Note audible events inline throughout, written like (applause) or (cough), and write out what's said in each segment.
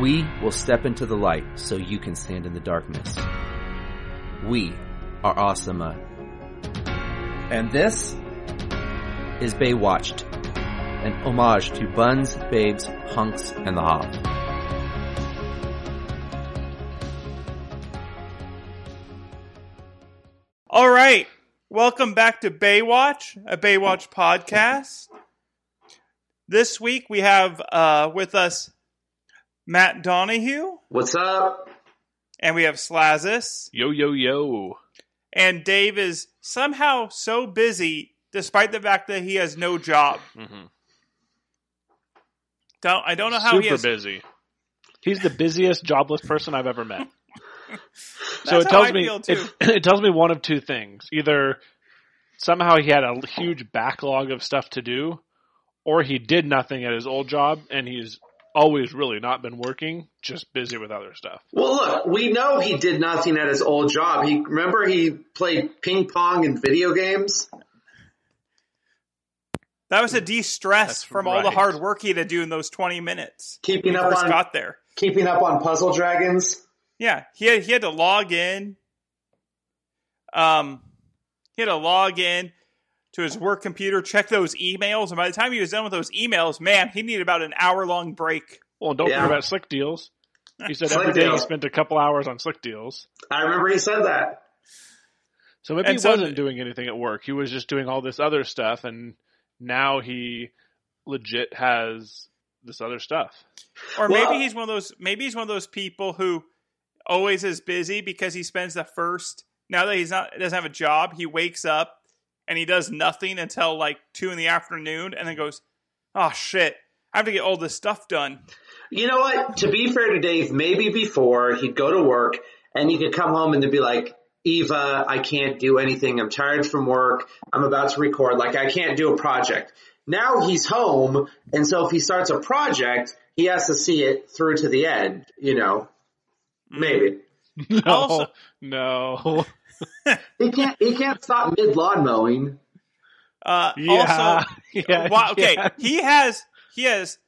We will step into the light so you can stand in the darkness. We are Asama. And this is Baywatched, an homage to Buns, Babes, Hunks, and the Hoff. All right. Welcome back to Baywatch, a Baywatch podcast. This week we have uh, with us Matt Donahue What's up? and we have Slazis. Yo, yo, yo. And Dave is somehow so busy despite the fact that he has no job. Mm-hmm. Don't, I don't know how Super he has. busy. He's the busiest jobless person I've ever met. (laughs) so it how tells I me it, it tells me one of two things. Either somehow he had a huge backlog of stuff to do, or he did nothing at his old job and he's always really not been working, just busy with other stuff. Well, look, we know he did nothing at his old job. He remember he played ping pong and video games. That was a de-stress That's from all the hard work he had to do in those 20 minutes. Keeping he up first on got there. keeping up on puzzle dragons. Yeah, he had he had to log in. Um, he had to log in to his work computer, check those emails, and by the time he was done with those emails, man, he needed about an hour long break. Well, don't Yeah. forget about slick deals. He said Slick every day he spent a couple hours on slick deals. I remember he said that. So maybe And he so- wasn't doing anything at work. He was just doing all this other stuff, and now he legit has this other stuff. Or Well- maybe he's one of those. Maybe he's one of those people who always is busy because he spends the first. Now that he's not doesn't have a job, he wakes up and he does nothing until like two in the afternoon, and then goes, "Oh shit, I have to get all this stuff done." You know what? To be fair to Dave, maybe before he'd go to work and he could come home and they'd be like, Eva, I can't do anything. I'm tired from work. I'm about to record. Like I can't do a project. Now he's home. And so if he starts a project, he has to see it through to the end, you know, mm. maybe. (laughs) No, Also- no. (laughs) He can't, he can't stop mid lawn mowing. Uh, Yeah, Also, (laughs) yeah, wow, okay, yeah. he has he has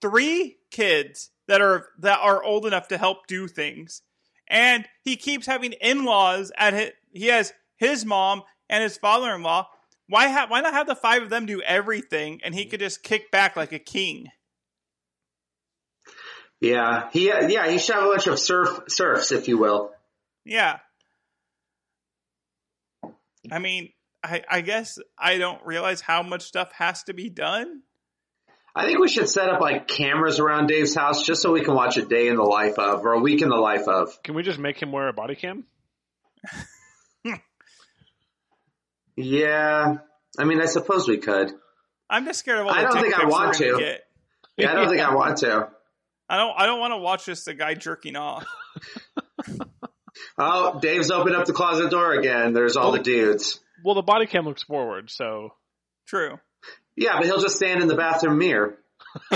three kids that are that are old enough to help do things, and he keeps having in laws at his. He has his mom and his father in law. Why ha- Why not have the five of them do everything, and he could just kick back like a king? Yeah. He, yeah, he should have a bunch of serf, serfs, if you will. Yeah. I mean, I, I guess I don't realize how much stuff has to be done. I think we should set up like cameras around Dave's house just so we can watch a day in the life of or a week in the life of. Can we just make him wear a body cam? (laughs) Yeah. I mean, I suppose we could. I'm just scared of all the I don't think I we're want gonna to. Get. Yeah, I don't think I want to. (laughs) I don't. I don't want to watch just a guy jerking off. (laughs) Oh, Dave's opened up the closet door again. There's all the dudes. Well, the body cam looks forward, so True. Yeah, but he'll just stand in the bathroom mirror. (laughs)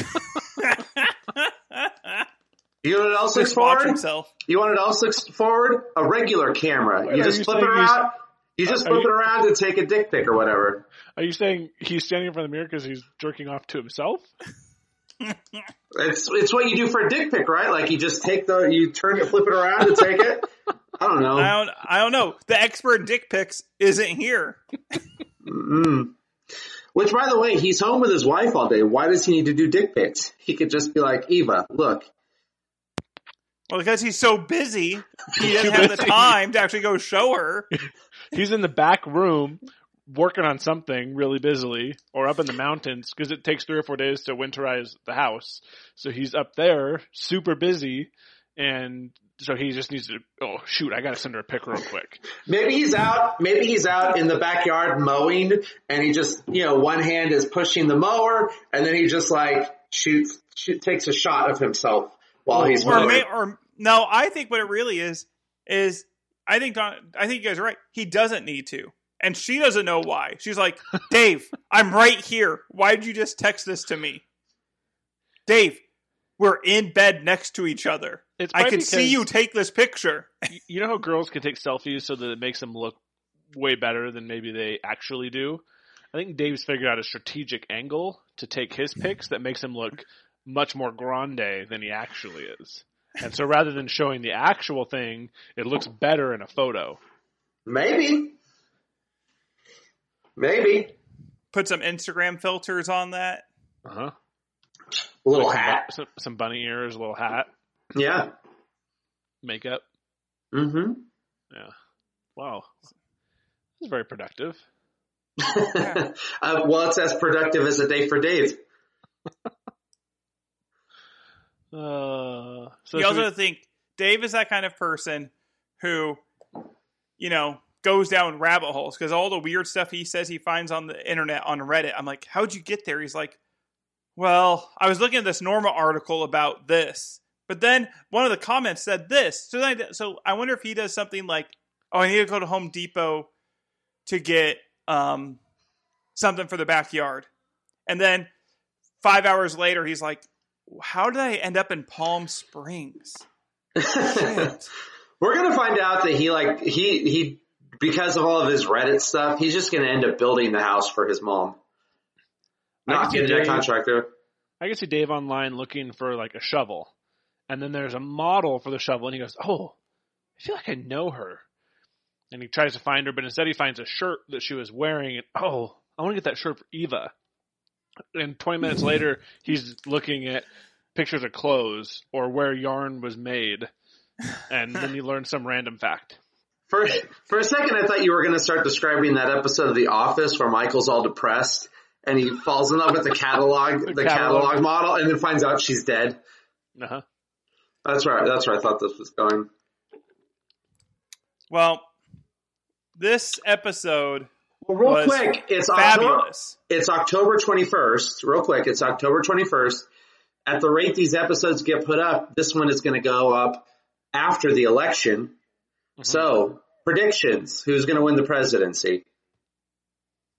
You know what else looks Just forward? himself. You want what else looks forward? A regular camera. You are just you flip it around. You just flip you- it around and take a dick pic or whatever. are you saying he's standing in front of the mirror because he's jerking off to himself? It's it's what you do for a dick pic, right? Like you just take the you turn it, flip it around and take it. (laughs) I don't know. I don't. I don't know. The expert dick pics isn't here. Mm. Which, by the way, he's home with his wife all day. Why does he need to do dick pics? He could just be like, Eva, look. Well, because he's so busy, he doesn't have the time to actually go show her. (laughs) He's in the back room working on something really busily, or up in the mountains because it takes three or four days to winterize the house. So he's up there, super busy, and so he just needs to. Oh shoot! I gotta send her a pic real quick. (laughs) Maybe he's out, maybe he's out in the backyard mowing and he just, you know, one hand is pushing the mower and then he just like shoots, shoot, takes a shot of himself while he's Or, mowing. may, or no, I think what it really is is I think Don. I think you guys are right. He doesn't need to, and she doesn't know why. She's like, (laughs) Dave, I'm right here. Why did you just text this to me, Dave? We're in bed next to each other. It's I probably can see you take this picture. (laughs) You know how girls can take selfies so that it makes them look way better than maybe they actually do. I think Dave's figured out a strategic angle to take his pics that makes him look much more grande than he actually is. And so rather than showing the actual thing, it looks better in a photo. Maybe. Maybe. Put some Instagram filters on that. Uh huh. A little some, bu- hat. some, some bunny ears, a little hat, Yeah. makeup. Mm-hmm. Yeah. Wow. This is very productive. (laughs) uh, well, it's as productive as a day for Dave. (laughs) Uh, so you also we- think Dave is that kind of person who, you know, goes down rabbit holes because all the weird stuff he says he finds on the internet on Reddit. I'm like, how'd you get there? He's like, well, I was looking at this Norma article about this, but then one of the comments said this. So then, I, so I wonder if he does something like, oh, I need to go to Home Depot to get um, something for the backyard, and then five hours later, he's like, how did I end up in Palm Springs? (laughs) We're gonna find out that he like he he because of all of his Reddit stuff, he's just gonna end up building the house for his mom. Not can getting a contractor. I can see Dave online looking for like a shovel, and then there's a model for the shovel, and he goes, "Oh, I feel like I know her." And he tries to find her, but instead he finds a shirt that she was wearing, and oh, I want to get that shirt for Eva. And 20 minutes (laughs) later, he's looking at pictures of clothes or where yarn was made, and then you learn some random fact. For for a second, I thought you were gonna start describing that episode of The Office where Michael's all depressed and he falls in love with the catalog, the, catalog. catalog model, and then finds out she's dead. Uh-huh. That's right. That's where I thought this was going. Well, this episode Well, real quick, it's October, fabulous. it's October 21st. Real quick, it's October 21st. At the rate these episodes get put up, this one is going to go up after the election. Mm-hmm. So, predictions. Who's going to win the presidency?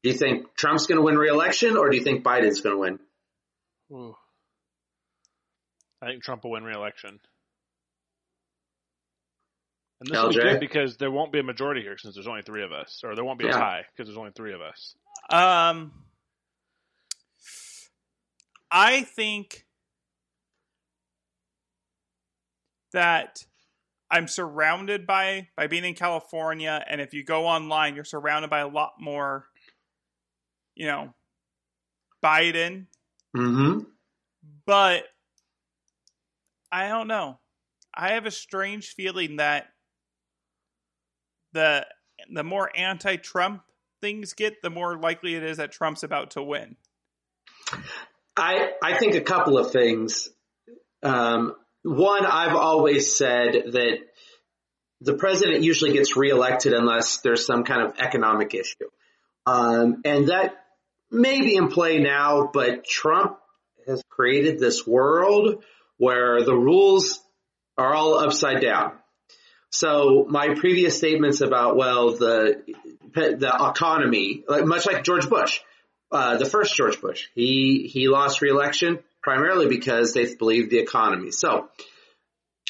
Do you think Trump's going to win re-election or do you think Biden's going to win? Ooh. I think Trump will win re-election. And this will be good because there won't be a majority here since there's only three of us, or there won't be a tie because there's only three of us. Um, I think that I'm surrounded by by being in California, and if you go online, you're surrounded by a lot more, you know, Biden. Mm-hmm. But I don't know. I have a strange feeling that the the more anti-Trump things get, the more likely it is that Trump's about to win. I I think a couple of things. Um, one, I've always said that the president usually gets reelected unless there's some kind of economic issue, um, and that may be in play now. But Trump has created this world where the rules are all upside down. So my previous statements about well the the economy, like much like George Bush, uh, the first George Bush. He he lost re-election primarily because they believed the economy. So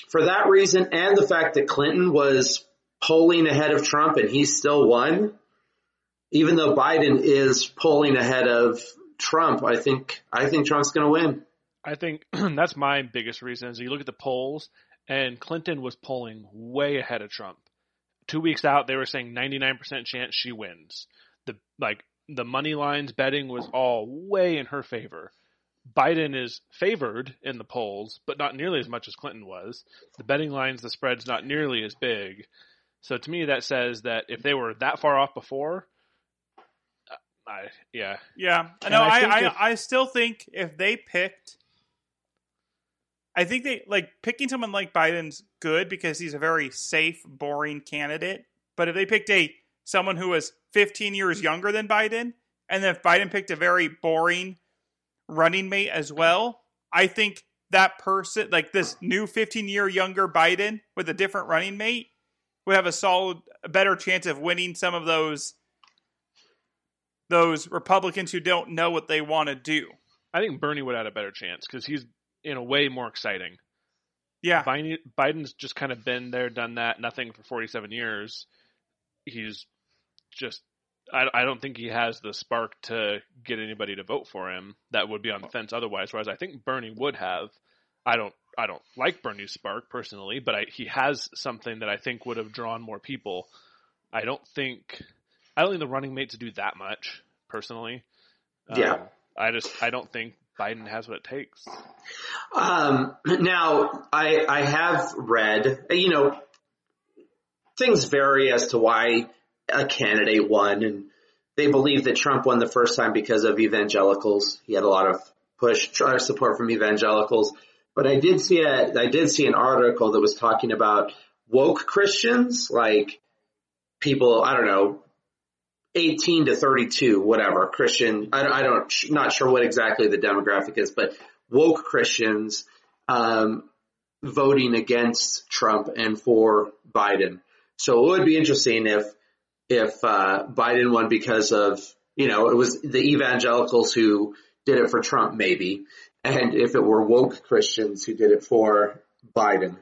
for that reason, and the fact that Clinton was polling ahead of Trump and he still won, even though Biden is polling ahead of Trump, I think I think Trump's going to win. I think (clears throat) that's my biggest reason. Is you look at the polls, and Clinton was polling way ahead of Trump. Two weeks out, they were saying 99% chance she wins. The like the money lines betting was all way in her favor. Biden is favored in the polls, but not nearly as much as Clinton was. The betting lines, the spread's not nearly as big. So to me, that says that if they were that far off before, uh, I yeah, Yeah, I And know. I I I, if- I still think if they picked, I think they like picking someone like Biden's good because he's a very safe, boring candidate. But if they picked a someone who was 15 years younger than Biden, and then if Biden picked a very boring running mate as well, I think that person, like this new 15 year younger Biden with a different running mate, would have a solid, a better chance of winning some of those those Republicans who don't know what they want to do. I think Bernie would have a better chance because he's in a way more exciting. Yeah, Biden, Biden's just kind of been there, done that, nothing for 47 years. He's just I, I don't think he has the spark to get anybody to vote for him that would be on the fence otherwise. Whereas I think Bernie would have. I don't I don't like Bernie's spark personally, but I, he has something that I think would have drawn more people. I don't think I don't think the running mates do that much personally. Yeah. Um, I just I don't think Biden has what it takes. Um, now, I, I have read, you know, things vary as to why a candidate won, and they believe that Trump won the first time because of evangelicals. He had a lot of push support from evangelicals. But I did see a, I did see an article that was talking about woke Christians, like people, I don't know, 18 to 32, whatever, Christian. I, I don't, not sure what exactly the demographic is, but woke Christians, um, voting against Trump and for Biden. So it would be interesting if, if, uh, Biden won because of, you know, it was the evangelicals who did it for Trump, maybe. And if it were woke Christians who did it for Biden.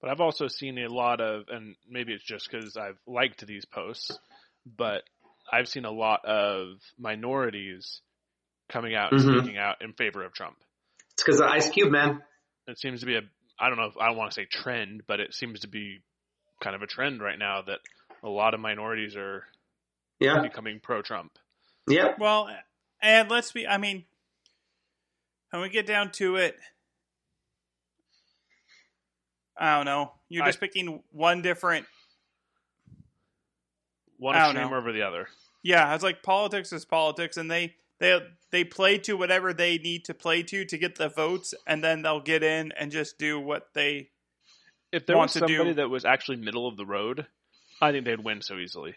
But I've also seen a lot of, and maybe it's just because I've liked these posts, but I've seen a lot of minorities coming out and Mhm. speaking out in favor of Trump. It's because of Ice Cube, man. It seems to be a, I don't know, if, I don't want to say trend, but it seems to be kind of a trend right now that a lot of minorities are Yeah. becoming pro-Trump. Yep. Well, and let's be, I mean, when we get down to it, I don't know. You're I- just picking one different. One extreme know. over the other. Yeah, it's like politics is politics, and they they they play to whatever they need to play to to get the votes, and then they'll get in and just do what they. If there Want was to somebody do- that was actually middle of the road, I think they'd win so easily.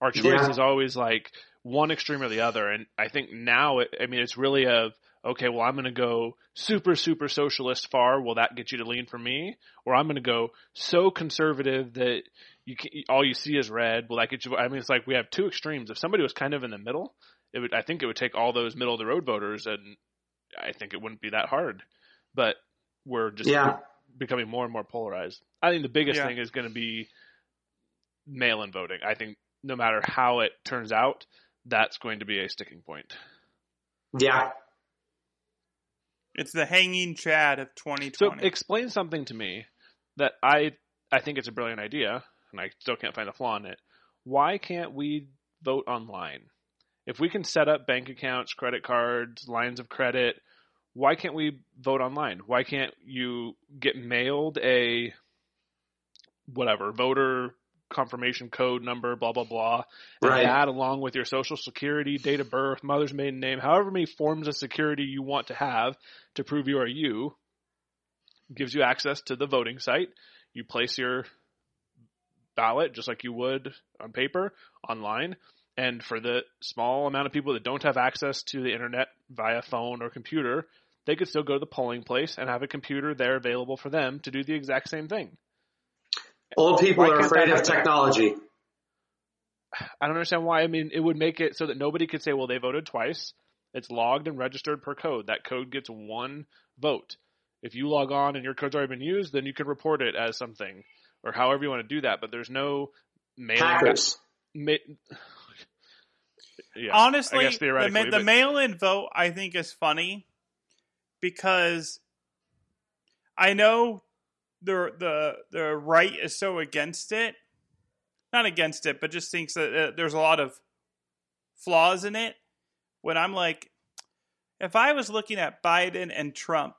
Our choice Yeah. is always like one extreme or the other, and I think now, it, I mean, it's really of okay. Well, I'm going to go super super socialist far. Will that get you to lean for me? Or I'm going to go so conservative that you can, all you see is red. Will that get you? I mean, it's like we have two extremes. If somebody was kind of in the middle, it would. I think it would take all those middle of the road voters, and I think it wouldn't be that hard. But we're just Yeah. becoming more and more polarized. I think the biggest Yeah. thing is going to be mail-in voting. I think no matter how it turns out, that's going to be a sticking point. Yeah. It's the hanging Chad of 2020. So explain something to me that I I think it's a brilliant idea, and I still can't find a flaw in it. Why can't we vote online? If we can set up bank accounts, credit cards, lines of credit, why can't we vote online? Why can't you get mailed a whatever voter confirmation code number, blah blah blah, and Right. that along with your social security, date of birth, mother's maiden name, however many forms of security you want to have to prove you are you, gives you access to the voting site. You place your ballot just like you would on paper online. And for the small amount of people that don't have access to the internet via phone or computer, they could still go to the polling place and have a computer there available for them to do the exact same thing. Old people Why are afraid of technology. I don't understand why. I mean, it would make it so that nobody could say, well, they voted twice. It's logged and registered per code. That code gets one vote. If you log on and your code's already been used, then you can report it as something or however you want to do that. But there's no mail. Hackers. Ma- yeah, Honestly, the, theoretically, ma- the mail-in vote I think is funny because I know the the the right is so against it, not against it, but just thinks that uh, there's a lot of flaws in it. When I'm like, if I was looking at Biden and Trump,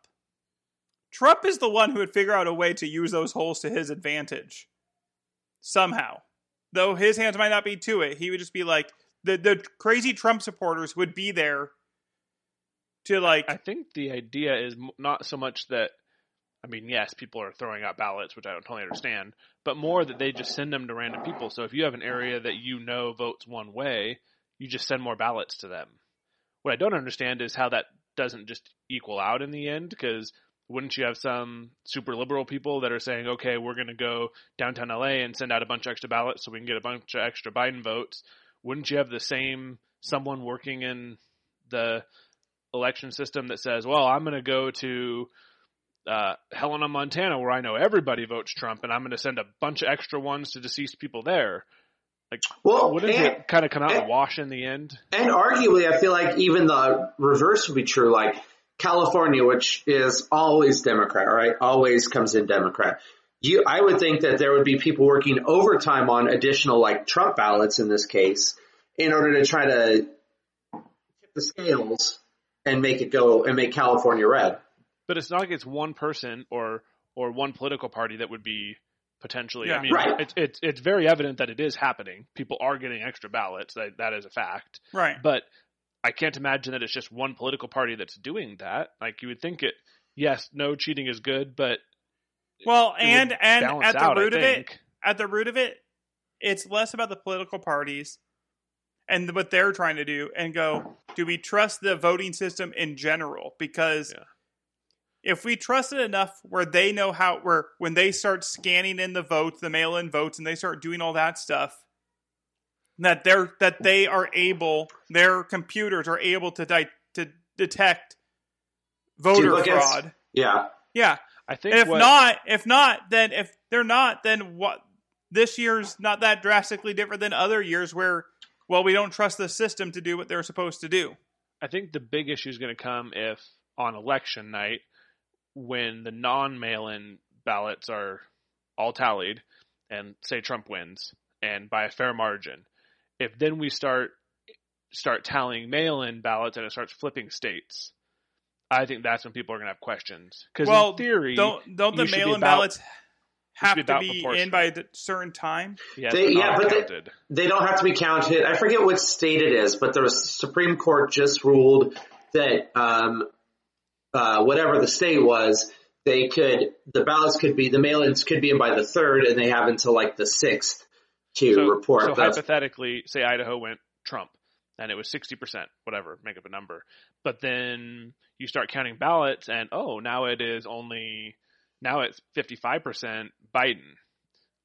Trump is the one who would figure out a way to use those holes to his advantage somehow. Though his hands might not be to it, he would just be like the the crazy Trump supporters would be there to like I think the idea is not so much that, I mean, yes, people are throwing out ballots, which I don't totally understand, but more that they just send them to random people. So if you have an area that you know votes one way, you just send more ballots to them. What I don't understand is how that doesn't just equal out in the end, because wouldn't you have some super liberal people that are saying, okay, we're going to go downtown LA and send out a bunch of extra ballots so we can get a bunch of extra Biden votes? Wouldn't you have the same someone working in the election system that says, well, I'm going to go to uh, Helena, Montana, where I know everybody votes Trump, and I'm going to send a bunch of extra ones to deceased people there. Well, Wouldn't and, it kind of come out in and- wash in the end? and arguably, I feel like even the reverse would be true. Like California, which is always Democrat, right? Always comes in Democrat. You, I would think that there would be people working overtime on additional like Trump ballots in this case in order to try to tip the scales and make it go and make California red. But it's not like it's one person or or one political party that would be potentially. Yeah. I mean, Right. it's it's it's very evident that it is happening. People are getting extra ballots. That that is a fact. Right. But I can't imagine that it's just one political party that's doing that. Like you would think it. Yes, no cheating is good, but Well, and and at the out, root of it, at the root of it, it's less about the political parties and what they're trying to do and go, do we trust the voting system in general? Because Yeah. if we trust it enough where they know how where when they start scanning in the votes, the mail in votes, and they start doing all that stuff, that they're that they are able their computers are able to di- to detect voter Duplicates? fraud. Yeah. Yeah. I think If what, not, if not, then if they're not, then what? This year's not that drastically different than other years where, well, we don't trust the system to do what they're supposed to do. I think the big issue is going to come if on election night, when the non-mail-in ballots are all tallied, and say Trump wins and by a fair margin, if then we start start tallying mail-in ballots and it starts flipping states, I think that's when people are going to have questions. Because Well, in theory, Don't don't the you should be mail-in about- ballots have be to be in by a certain time? yes, They- but yeah, not but they- counted. They don't have to be counted. I forget what state it is, but the Supreme Court just ruled that um, uh, whatever the state was, they could the ballots could be the mail-ins could be in by the third, and they have until like the sixth to so, report. So That's- hypothetically, say Idaho went Trump, and it was sixty percent, whatever, make up a number. But then you start counting ballots, and oh, now it is only now it's fifty five percent Biden.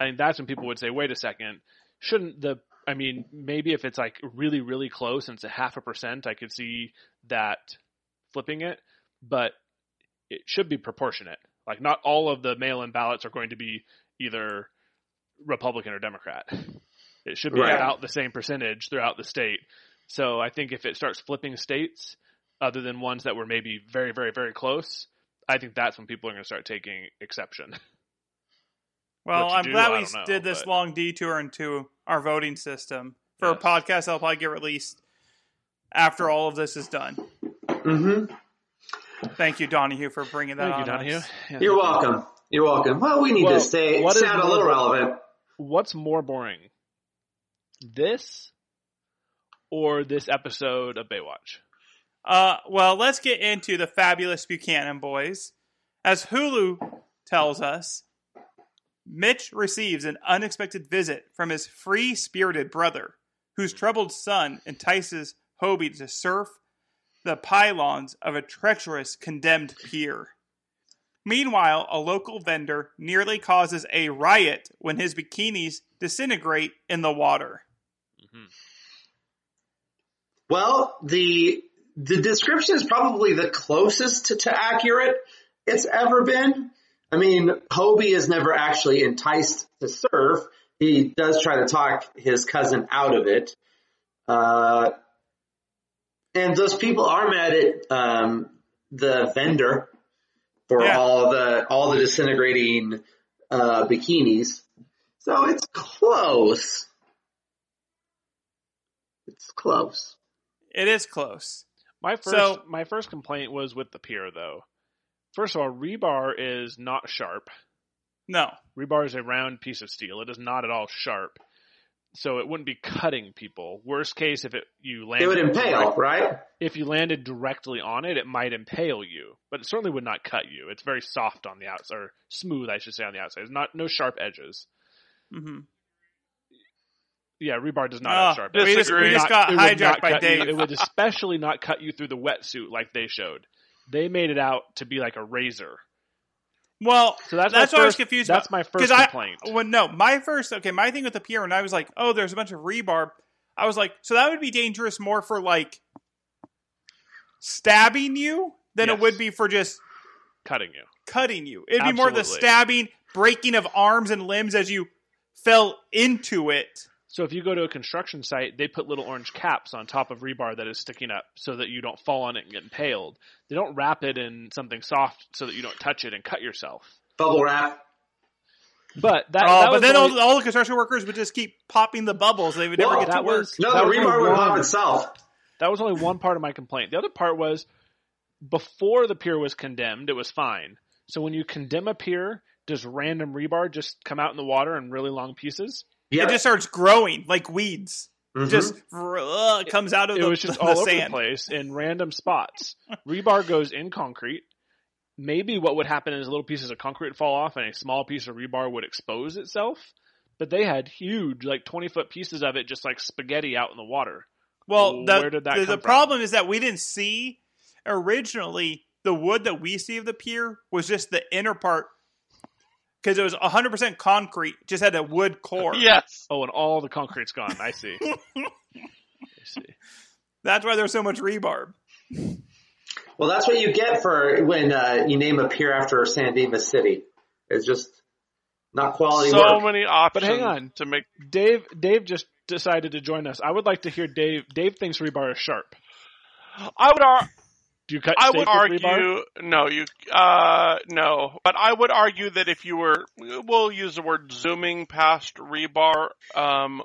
I think that's when people would say, wait a second, shouldn't the I mean, maybe if it's like really, really close and it's a half a percent, I could see that flipping it, but it should be proportionate. Like not all of the mail-in ballots are going to be either Republican or Democrat. It should be Right. about the same percentage throughout the state. So I think if it starts flipping states, other than ones that were maybe very, very, very close, I think that's when people are going to start taking exception. (laughs) Well, I'm do, glad we know, did this but- long detour into our voting system for Yes. a podcast that'll probably get released after all of this is done. Mhm. Thank you, Donahue, for bringing that Thank You, Donahue. Us. Yeah. You're welcome. You're welcome. Well, we need Well, to stay sound a little more- relevant. What's more boring, this or this episode of Baywatch? Uh, well, let's get into the fabulous Buchanan boys. As Hulu tells us, Mitch receives an unexpected visit from his free spirited brother, whose troubled son entices Hobie to surf the pylons of a treacherous condemned pier. Meanwhile, a local vendor nearly causes a riot when his bikinis disintegrate in the water. Mm-hmm. Well, the the description is probably the closest to, to accurate it's ever been. I mean, Hobie is never actually enticed to surf. He does try to talk his cousin out of it. Uh, and those people are mad at um, the vendor for Yeah. all the all the disintegrating uh, bikinis. So it's close. It's close. It is close. My first So- my first complaint was with the pier though. First of all, rebar is not sharp. No. Rebar is a round piece of steel. It is not at all sharp. So it wouldn't be cutting people. Worst case, if it you landed It would impale, direct- right? if you landed directly on it, it might impale you, but it certainly would not cut you. It's very soft on the outside, or smooth, I should say, on the outside. It's not no sharp edges. hmm Yeah, rebar does not Oh, have sharp we edges. just- we just not- got hijacked by cut you- Dave. It would especially not cut you through the wetsuit like they showed. They made it out to be like a razor. Well, So that's, That's my what I was confused That's about, my first I- complaint. well, no, my first okay, my thing with the pier when I was like, oh, there's a bunch of rebar. I was like, so that would be dangerous more for like stabbing you than it would be for just Cutting you. cutting you. It'd be more the stabbing, breaking of arms and limbs as you fell into it. So if you go to a construction site, they put little orange caps on top of rebar that is sticking up so that you don't fall on it and get impaled. They don't wrap it in something soft so that you don't touch it and cut yourself. Bubble wrap. But that, Oh, that but was then only- all, all the construction workers would just keep popping the bubbles. They would never Well, get to that work. No, that the rebar would pop itself. That was only one part of my complaint. The other part was before the pier was condemned, it was fine. So when you condemn a pier, does random rebar just come out in the water in really long pieces? Yeah. It just starts growing like weeds. Mhm. Just uh, comes out of It the, was just (laughs) the all over sand. the place in random spots. rebar goes in concrete. Maybe what would happen is little pieces of concrete fall off and a small piece of rebar would expose itself. But they had huge, like 20 foot pieces of it just like spaghetti out in the water. Well, the, Where did that the, come the from? problem is that we didn't see originally the wood that we see of the pier was just the inner part because it was 100% concrete, just had a wood core. (laughs) Yes. Oh, and all the concrete's gone. I see. (laughs) I see. That's why there's so much rebarb. Well, that's what you get for when uh, you name a pier after San Dimas City. It's just not quality So work. many options But hang on. to make. Dave, Dave just decided to join us. I would like to hear Dave. Dave thinks rebar is sharp. I would ar- Do you cut I would with rebar? argue no, you uh no, but I would argue that if you were we'll use the word zooming past rebar um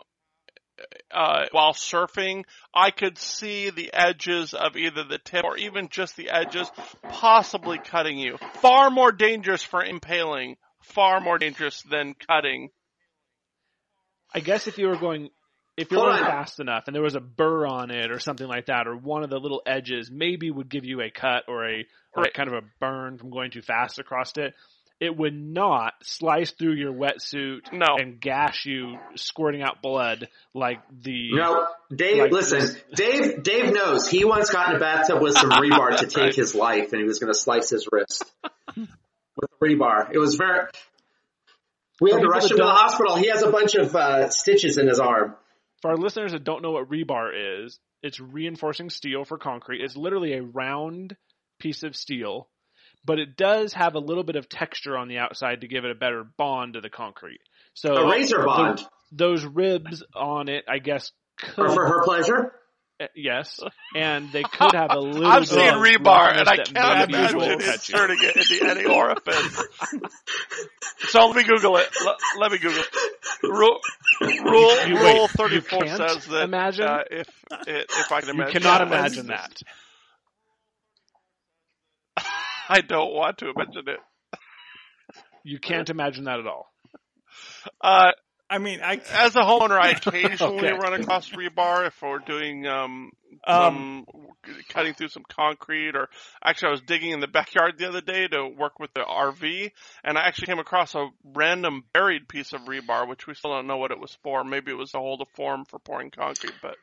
uh while surfing, I could see the edges of either the tip or even just the edges possibly cutting you. Far more dangerous for impaling, far more dangerous than cutting. I guess if you were going, if you're fast enough and there was a burr on it or something like that, or one of the little edges maybe would give you a cut or a, or Right. kind of a burn from going too fast across it. It would not slice through your wetsuit No. and gash you, squirting out blood like the. No, Dave, Like listen, this. Dave, Dave knows he once got in a bathtub with some rebar to (laughs) take his life and he was going to slice his wrist with rebar. It was very, we had to rush him to the hospital. He has a bunch of uh, stitches in his arm. For our listeners that don't know what rebar is, it's reinforcing steel for concrete. It's literally a round piece of steel, but it does have a little bit of texture on the outside to give it a better bond to the concrete. So A razor bond. the- those ribs on it, I guess, could Or for her pleasure. Uh, yes, and they could have a (laughs) little. Bit seen rebar and I can't imagine inserting it into any orifice. so let me Google it. Let, let me Google it. Rule, rule, You- rule 34 says that imagine? uh, if if I can imagine, You cannot imagine that. (laughs) I don't want to imagine it. You can't imagine that at all. Uh, I mean, I (laughs) as a homeowner, I (laughs) occasionally Okay. run across rebar if we're doing um, Um, some cutting through some concrete, or actually, I was digging in the backyard the other day to work with the RV, and I actually came across a random buried piece of rebar, which we still don't know what it was for. Maybe it was to hold a form for pouring concrete, but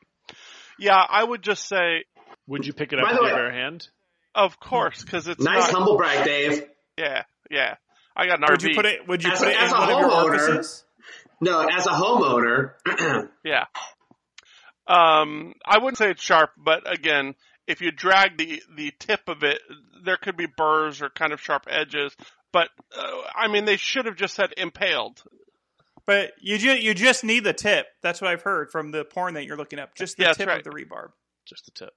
yeah, I would just say, Would you pick it up the with your bare hand? of course, because it's Nice not. humble brag, Dave. Yeah, yeah. I got an RV. would RV. you put it? Would you As put a- it as in a one of your homeowner- orifices? No, as a homeowner, (clears throat) Yeah. Um, I wouldn't say it's sharp, but again, if you drag the the tip of it, there could be burrs or kind of sharp edges. But uh, I mean, they should have just said impaled. But you ju- you just need the tip. That's what I've heard from the porn that you're looking up. Just the Yeah, tip right. of the rebarb. Just the tip.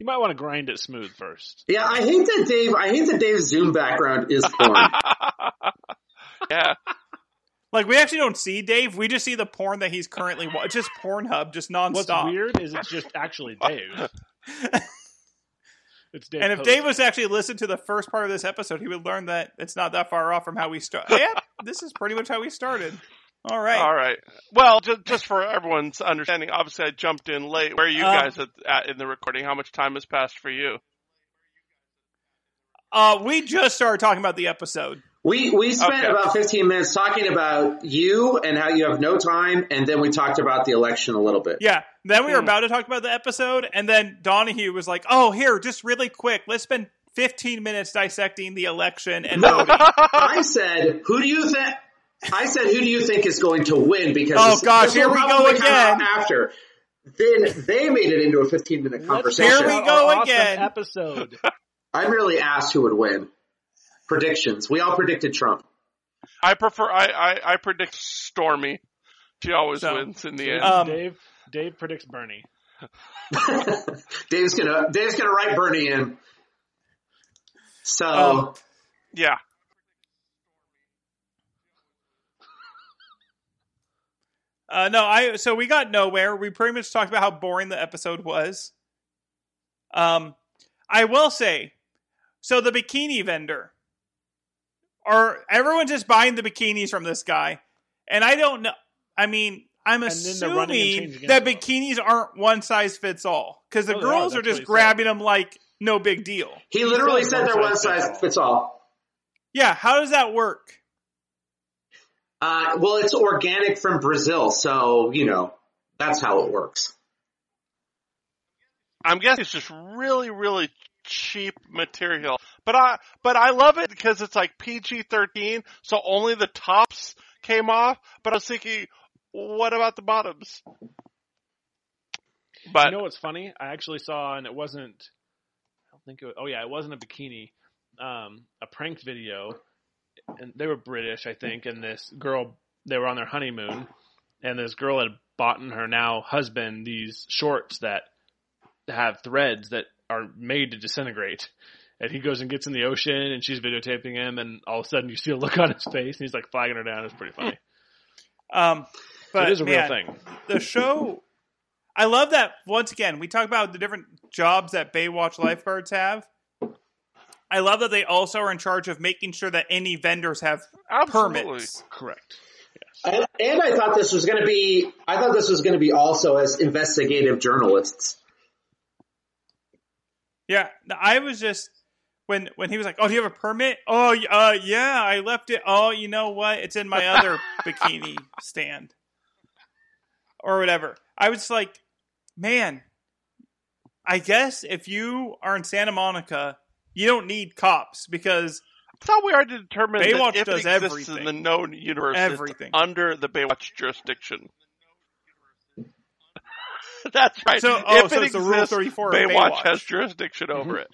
You might want to grind it smooth first. yeah, I hate that Dave. I hate that Dave's Zoom background is porn. (laughs) yeah, Like we actually don't see Dave. We just see the porn that he's currently watching. It's just Pornhub, just nonstop. What's weird is it's just actually (laughs) Dave. It's Dave. And if Posey. Dave was actually listened to the first part of this episode, he would learn that it's not that far off from how we start. yeah, (laughs) this is pretty much how we started. All right. all right. Well, just just for everyone's understanding, obviously I jumped in late. Where are you Uh, guys at, at in the recording? How much time has passed for you? Uh, we just started talking about the episode. We we spent Okay. about 15 minutes talking about you and how you have no time, and then we talked about the election a little bit. Yeah. Then we were Hmm. about to talk about the episode, and then Donahue was like, "Oh, here, just really quick, let's spend 15 minutes dissecting the election and No. I said, who do you think? I said, who do you think is going to win? Because Oh, this- gosh, this here we go probably come out again. After then, they made it into a 15 minute conversation. Here we go about our again. Awesome episode. (laughs) I merely asked who would win. Predictions. We all predicted Trump. I prefer. I I, I predict stormy. She always So, wins in the end. Um, Dave, Dave predicts Bernie. (laughs) Dave's gonna Dave's gonna write Bernie in. So Um, yeah. Uh, no, I so we got nowhere. We pretty much talked about how boring the episode was. Um, I will say, so the bikini vendor, or everyone's just buying the bikinis from this guy, and I don't know. I mean, I'm And then they're running and assuming that bikinis aren't one size fits all because the Oh, they are. girls are just he said. grabbing them like no big deal. he literally said said they're one size fits all. fits all. Yeah, how does that work? Uh, well, it's organic from Brazil, so you know that's how it works. I'm guessing it's just really, really cheap material. But I, but I love it because it's like PG-13, so only the tops came off. But I was thinking, what about the bottoms? But you know what's funny? I actually saw, and it wasn't. I don't think it. Was, oh yeah, it wasn't a bikini. Um, a prank video, and they were British, I think. And this girl, they were on their honeymoon, and this girl had bought her now husband these shorts that have threads that are made to disintegrate. And he goes and gets in the ocean, and she's videotaping him, and all of a sudden you see a look on his face, and he's like flagging her down. It's pretty funny. (laughs) Um, but it is a man, real thing. the show I love that once again we talk about the different jobs that Baywatch lifeguards have. I love that they also are in charge of making sure that any vendors have absolutely. permits. Correct. And, and I thought this was going to be, I thought this was going to be also as investigative journalists. Yeah, I was just when when he was like, "Oh, do you have a permit?" Oh, uh, yeah, I left it. Oh, you know what? It's in my other (laughs) bikini stand, or whatever. I was like, man, I guess if you are in Santa Monica, you don't need cops because I thought we already determined Baywatch that if does it exists in the known universe, Everything. under the Baywatch jurisdiction. (laughs) That's right. So- oh, if so it it's the Rule exists, 34 Baywatch, Baywatch. has jurisdiction over mm-hmm. it.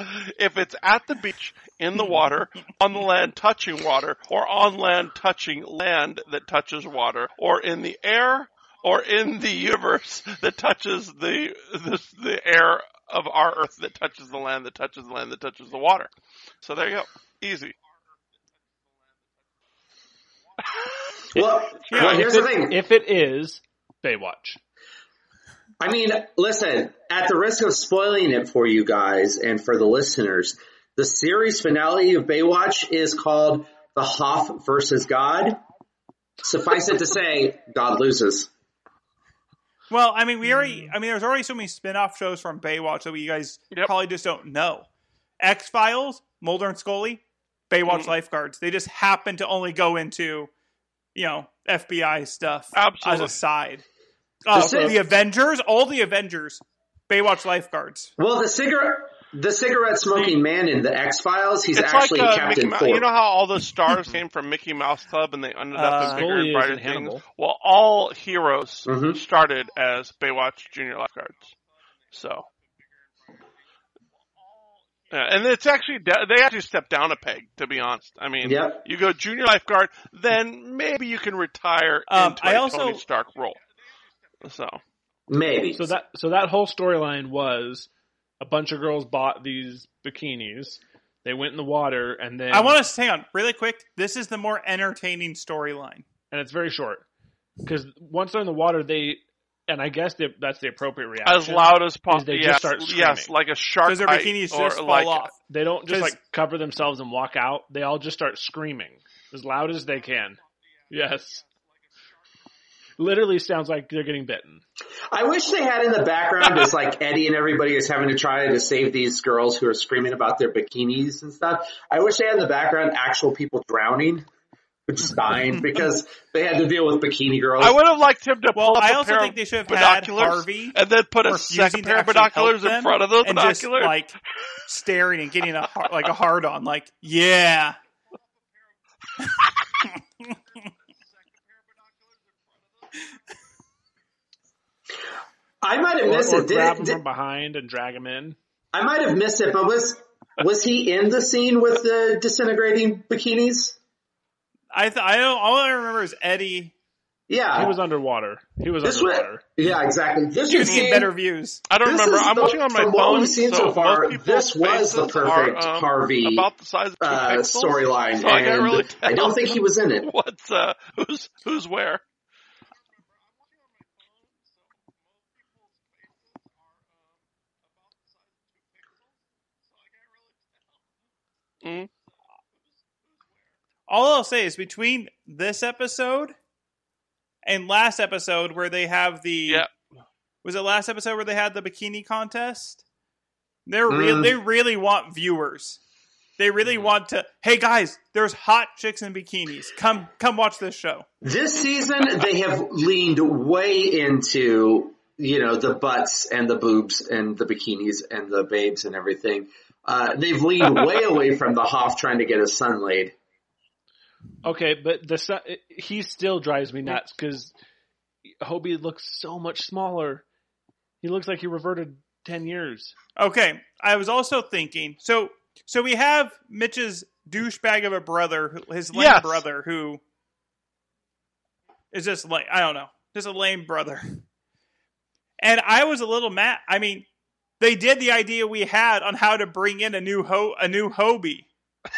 (laughs) if it's at the beach, in the water, on the land touching water, or on land touching land that touches water, or in the air, or in the universe (laughs) that touches the the, the air of our Earth that touches the land that touches the land that touches the water. So there you go. Easy. Well, Yeah, well here's if the it- thing. If it is Baywatch, I mean, listen, at the risk of spoiling it for you guys and for the listeners, the series finale of Baywatch is called The Hoff versus God. Suffice it to say, (laughs) God loses. Well, I mean, we already. I mean, there's already so many spin-off shows from Baywatch that we guys Yep. probably just don't know. X Files, Mulder and Scully, Baywatch Mhm. lifeguards. They just happen to only go into, you know, FBI stuff Absolutely. as a side. Uh, The the Avengers, all the Avengers, Baywatch lifeguards. Well, the cigarette, the cigarette smoking man in the X Files, he's It's actually like uh, Mickey Captain Mouse. Ford. You know how all the stars came from Mickey Mouse Club and they ended up Uh, in bigger Scully and brighter in things? Well, all heroes Mhm. started as Baywatch Junior Lifeguards. So. Yeah, and it's actually they actually stepped down a peg. To be honest, I mean, Yep. you go junior lifeguard, then maybe you can retire Um, into I a also- Tony Stark role. So Maybe. so that so that whole storyline was a bunch of girls bought these bikinis. They went in the water, and then I want to hang on really quick. This is the more entertaining storyline. and it's very short because once they're in the water, they and I guess they, that's the appropriate reaction. as loud as possible. they Yes, just start yes, screaming. like a shark 'Cause their bikinis or just fall like off. They don't just like cover themselves and walk out. They all just start screaming as loud as they can. Yes. Literally sounds like they're getting bitten. I wish they had in the background as like Eddie and everybody is having to try to save these girls who are screaming about their bikinis and stuff. I wish they had in the background actual people drowning, just dying (laughs) because they had to deal with bikini girls. I would have liked him to Well, pull up I a also pair think they should have had Harvey and then put a second pair of binoculars in front of those and just binoculars. like staring and getting a like a hard on, like yeah. (laughs) I might have Or, missed or it. Did, grab them did- from behind and drag them in. I might have missed it, but was was he in the scene with the disintegrating bikinis? I th- I. All I remember is Eddie. Yeah, He was underwater. He was this was, underwater. yeah, exactly. This You was can better views. I don't This remember. I'm the- watching on my from phone. what we've seen so most far, this was the faces are, perfect um, Harvey about the size of two uh, storyline, So I and can't really I don't think he was in it. (laughs) What's uh, who's who's where? Mm. All I'll say is between this episode and last episode where they have the Yeah. was it last episode where they had the bikini contest? They're real. Mm. They really want viewers. They really want to. Hey guys, there's hot chicks in bikinis. Come, come watch this show. This season, they have leaned way into you know the butts and the boobs and the bikinis and the babes and everything. Uh, they've leaned way (laughs) away from the Hoff trying to get his son laid. Okay, but the son, he still drives me nuts because Hobie looks so much smaller. He looks like he reverted ten years. Okay, I was also thinking. So, so we have Mitch's douchebag of a brother, his lame Yes. brother, who is just like I don't know, just a lame brother. And I was a little mad. I mean, they did the idea we had on how to bring in a new ho a new Hobie. (laughs)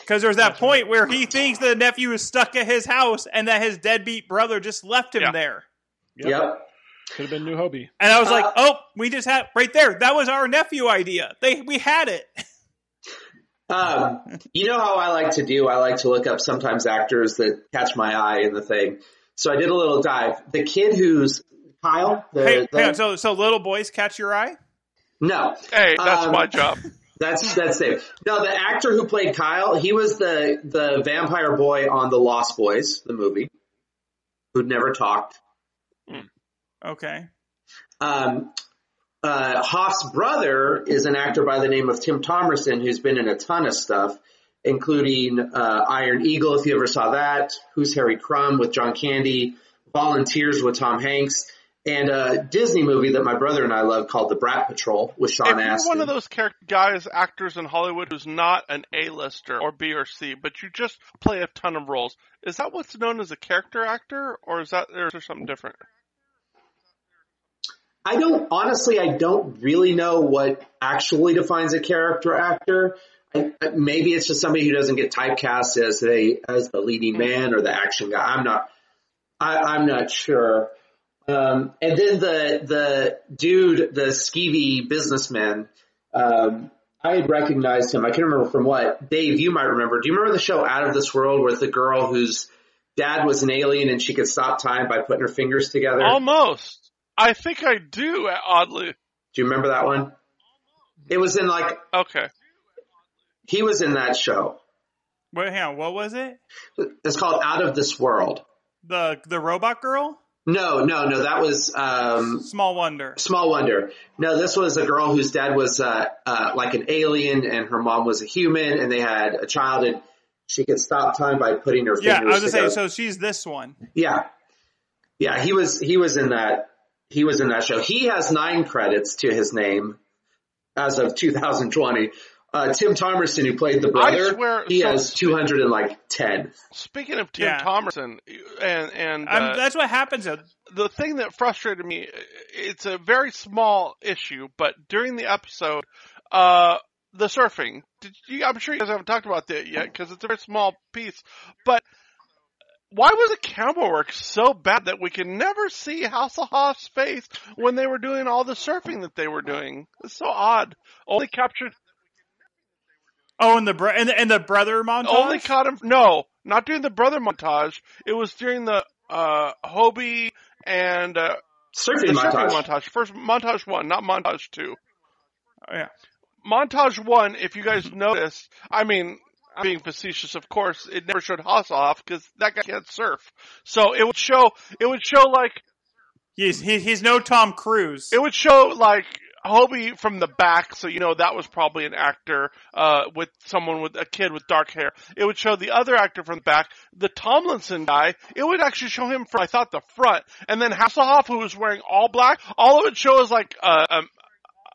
Because there's that point where he thinks the nephew is stuck at his house and that his deadbeat brother just left him Yeah. there. Yep. Could have been new Hobie. And I was like, Uh, "Oh, we just had right there. That was our nephew idea. They we had it." (laughs) Um, you know how I like to do? I like to look up sometimes actors that catch my eye in the thing. So I did a little dive. The kid who's Kyle. The, hey, the- hang on, so so little boys catch your eye? no, Hey, that's Um, my job. (laughs) That's that's Dave. No, the actor who played Kyle, he was the the vampire boy on the Lost Boys, the movie, who'd never talked. Okay. Um, uh, Hoff's brother is an actor by the name of Tim Thomerson, who's been in a ton of stuff, including uh, Iron Eagle, if you ever saw that. Who's Harry Crumb with John Candy, Volunteers with Tom Hanks, and a Disney movie that my brother and I love called The Brat Patrol with Sean if you're Astin. one of those character guys, actors in Hollywood who's not an A-lister or B or C, but you just play a ton of roles, is that what's known as a character actor, or is that or is there something different? I don't honestly. I don't really know what actually defines a character actor. I, I- maybe it's just somebody who doesn't get typecast as a as the leading man or the action guy. I'm not. I, I'm not sure. Um, and then the the dude, the skeevy businessman. Um, I had recognized him. I can't remember from what. Dave, you might remember. Do you remember the show Out of This World with the girl whose dad was an alien and she could stop time by putting her fingers together? Almost. I think I do. Oddly. Do you remember that one? It was in like Okay. he was in that show. Wait, hang on. What was it? It's called Out of This World. The the robot girl? No, no, no. That was um, Small wonder. Small Wonder. No, this was a girl whose dad was uh, uh, like an alien and her mom was a human, and they had a child, and she could stop time by putting her Yeah, I fingers was saying. together. So she's this one. Yeah, yeah. He was he was in that he was in that show. He has nine credits to his name as of 2020. Uh, Tim Thomerson, who played the brother, swear- he so- has 210. Speaking of Tim Yeah. Thomerson, and and uh, that's what happens. the thing that frustrated me, it's a very small issue, but during the episode, uh, the surfing, did you, I'm sure you guys haven't talked about that yet because it's a very small piece, but why was the camera work so bad that we can never see Hasselhoff's face when they were doing all the surfing that they were doing? It's so odd. Only captured, Oh, and the bro- and the, and the brother montage. only caught him, no, not during the brother montage. It was during the, uh, Hobie and, uh, Surfing the montage. surfing montage. First montage one, not montage two. Oh, yeah. Montage one, if you guys noticed, I mean, I'm being facetious, of course, it never showed off because that guy can't surf. So it would show, it would show like, He's he, he's no Tom Cruise. it would show like Hobie from the back, so you know that was probably an actor, uh, with someone with a kid with dark hair. It would show the other actor from the back, the Tomlinson guy. It would actually show him from, I thought, the front, and then Hasselhoff, who was wearing all black. All it shows like, uh, um,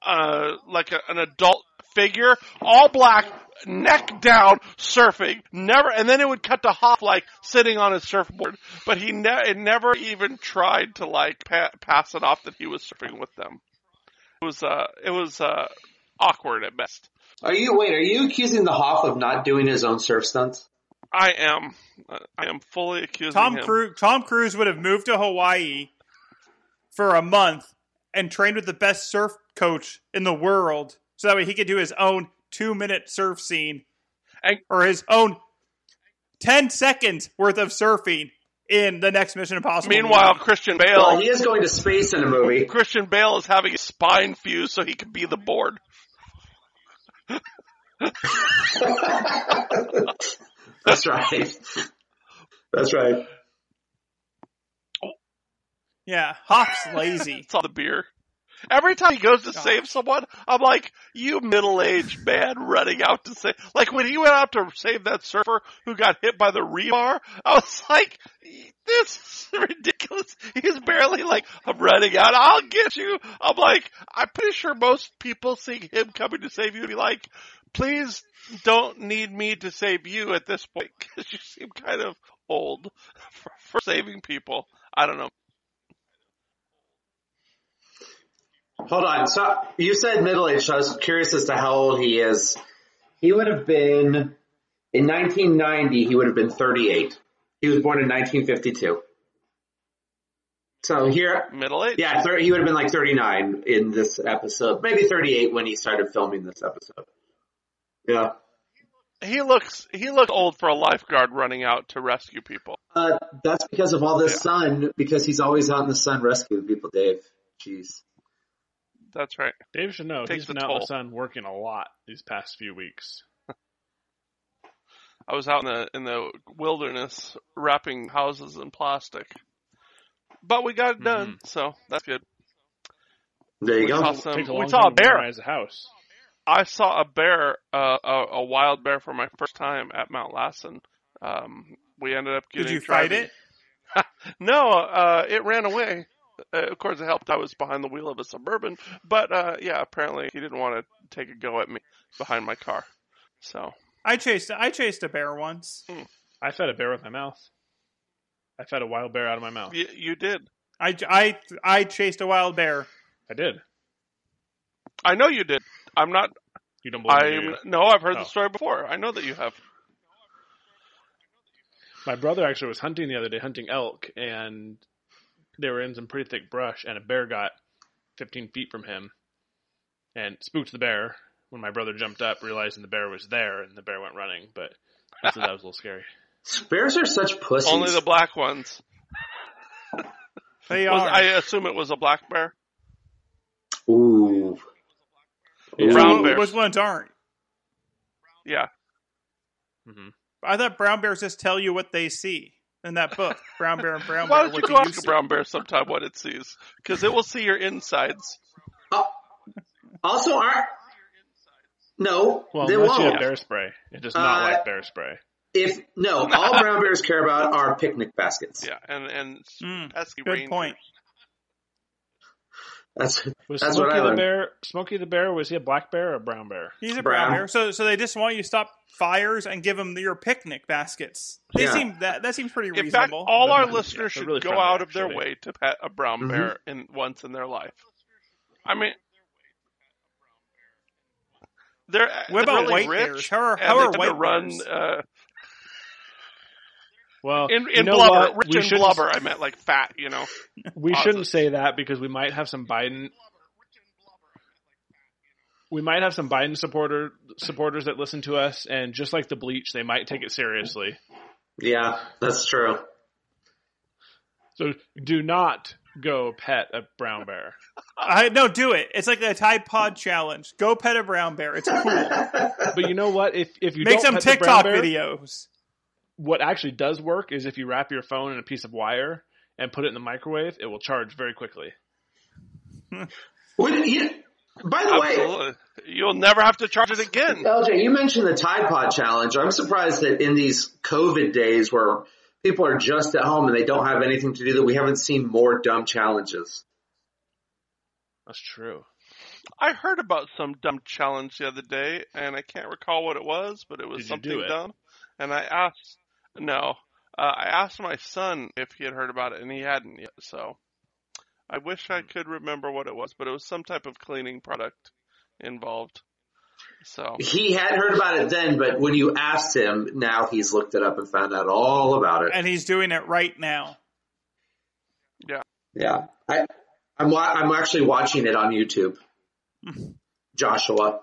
uh, like a, an adult figure, all black, neck down, surfing. Never, and then it would cut to Hoff like sitting on his surfboard. But he ne- it never even tried to like pa- pass it off that he was surfing with them. It was uh, it was uh, awkward at best. Are you wait? Are you accusing the Hoff of not doing his own surf stunts? I am, I am fully accusing Tom him. Cruise Tom Cruise would have moved to Hawaii for a month and trained with the best surf coach in the world, so that way he could do his own two minute surf scene And- or his own ten seconds worth of surfing in the next Mission Impossible. Meanwhile, movie. Christian Well, Bale, he is going to space in a movie. Christian Bale is having a spine fuse so he can be the board. (laughs) That's right. That's right. yeah, Hoff's lazy. It's all the beer. Every time he goes to oh Gosh. save someone, I'm like, you middle-aged man running out to save. Like when he went out to save that surfer who got hit by the rebar, I was like, this is ridiculous. He's barely like, I'm running out. I'll get you. I'm like, I'm pretty sure most people seeing him coming to save you would be like, please don't need me to save you at this point (laughs) because you seem kind of old (laughs) for, for saving people. I don't know. Hold on. So you said middle aged. So I was curious as to how old he is. He would have been in 1990. He would have been 38. He was born in 1952. So here, Middle age. yeah, thir- he would have been like 39 in this episode. Maybe 38 when he started filming this episode. Yeah. He looks he looks old for a lifeguard running out to rescue people. Uh, that's because of all this Yeah. sun. Because he's always out in the sun rescuing people. Dave. Jeez. That's right. Dave should know. Takes He's been the out in the sun working a lot these past few weeks. (laughs) I was out in the in the wilderness wrapping houses in plastic. But we got it done, so that's good. There you We go. saw some- a we saw a bear. memorize a house. I saw a bear, uh, a, a wild bear for my first time at Mount Lassen. Um, we ended up getting Did you fight it? (laughs) No, uh, it ran away. Uh, of course, it helped. I was behind the wheel of a suburban, but uh, yeah, apparently he didn't want to take a go at me behind my car. So I chased I chased a bear once. I fed a bear with my mouth. I fed a wild bear out of my mouth. y- you did. I, I, I chased a wild bear. I did. I know you did. I'm not. You don't believe me? I'm you? no. I've heard Oh. the story before. I know that you have. My brother actually was hunting the other day, hunting elk, and they were in some pretty thick brush, and a bear got 15 feet from him and spooked the bear. When my brother jumped up, realizing the bear was there, and the bear went running, but he said that was a little scary. (laughs) Bears are such pussies. Only the black ones. (laughs) They Was, are. I assume it was a black bear. Ooh. Brown Ooh. bears. Which ones aren't? Yeah. hmm I thought brown bears just tell you what they see in that book. Brown bear and brown Bear. Why bear. don't you go ask a brown bear sometime what it sees? Because it will see your insides. Oh, also, are no, Well, they unless won't. have bear spray. It does not Uh, like bear spray. If no, all brown bears care about are picnic baskets. Yeah, and and Mm, pesky good rangers. point. That's Was that's what Smokey I the bear? Smokey the bear was he a black bear or a brown bear? He's a brown, Brown. bear. So, so they just want you to stop fires and give them your picnic baskets. They Yeah. seem that that seems pretty In fact, reasonable. all our listeners they're should really go friendly, out of their way to pet a brown Mhm. bear in once in their life. I mean, they're, What they're about really white rich, bears? How are- and how they are to white run bears? uh, Well, in, you in know blubber, what? rich we in blubber. I meant like fat, you know. We Pauses. shouldn't say that because we might have some Biden. We might have some Biden supporter supporters that listen to us, and just like the bleach, they might take it seriously. Yeah, that's true. So do not go pet a brown bear. (laughs) I no, do it. It's like the Tide Pod challenge. Go pet a brown bear. It's cool. (laughs) But you know what? If if you Make don't some pet the brown TikTok bear, videos. What actually does work is if you wrap your phone in a piece of wire and put it in the microwave, it will charge very quickly. (laughs) Would you, by the way, Absolutely. You'll never have to charge it again. LJ, you mentioned the Tide Pod challenge. I'm surprised that in these COVID days where people are just at home and they don't have anything to do, that we haven't seen more dumb challenges. That's true. I heard about some dumb challenge the other day, and I can't recall what it was, but it was Did something it? dumb. And I asked, no, uh, I asked my son if he had heard about it, and he hadn't yet. So I wish Hmm. I could remember what it was, but it was some type of cleaning product involved. So He had heard about it then, but when you asked him, now he's looked it up and found out all about it. And he's doing it right now. Yeah, I, I'm wa- I'm actually watching it on YouTube. (laughs) Joshua.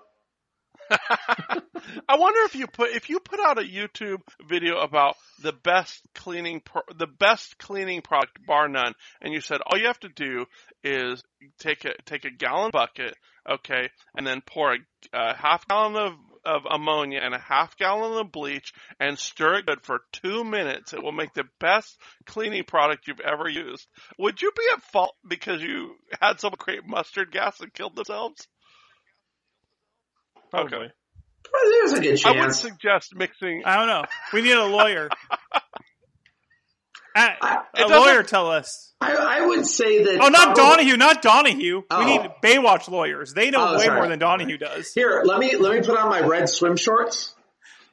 (laughs) I wonder if you put if you put out a YouTube video about the best cleaning pro, the best cleaning product bar none, and you said all you have to do is take a take a gallon bucket, okay, and then pour a, a half gallon of of ammonia and a half gallon of bleach and stir it good for two minutes. It will make the best cleaning product you've ever used. Would you be at fault because you had someone create mustard gas and killed themselves? Probably. Okay. Well, there's a good chance. I would suggest mixing. I don't know. We need a lawyer. (laughs) I- a lawyer tell us. I, I would say that. Oh, not probably- Donahue, not Donahue. Oh. We need Baywatch lawyers. They know Oh, way sorry. more than Donahue does. Here, let me let me put on my red swim shorts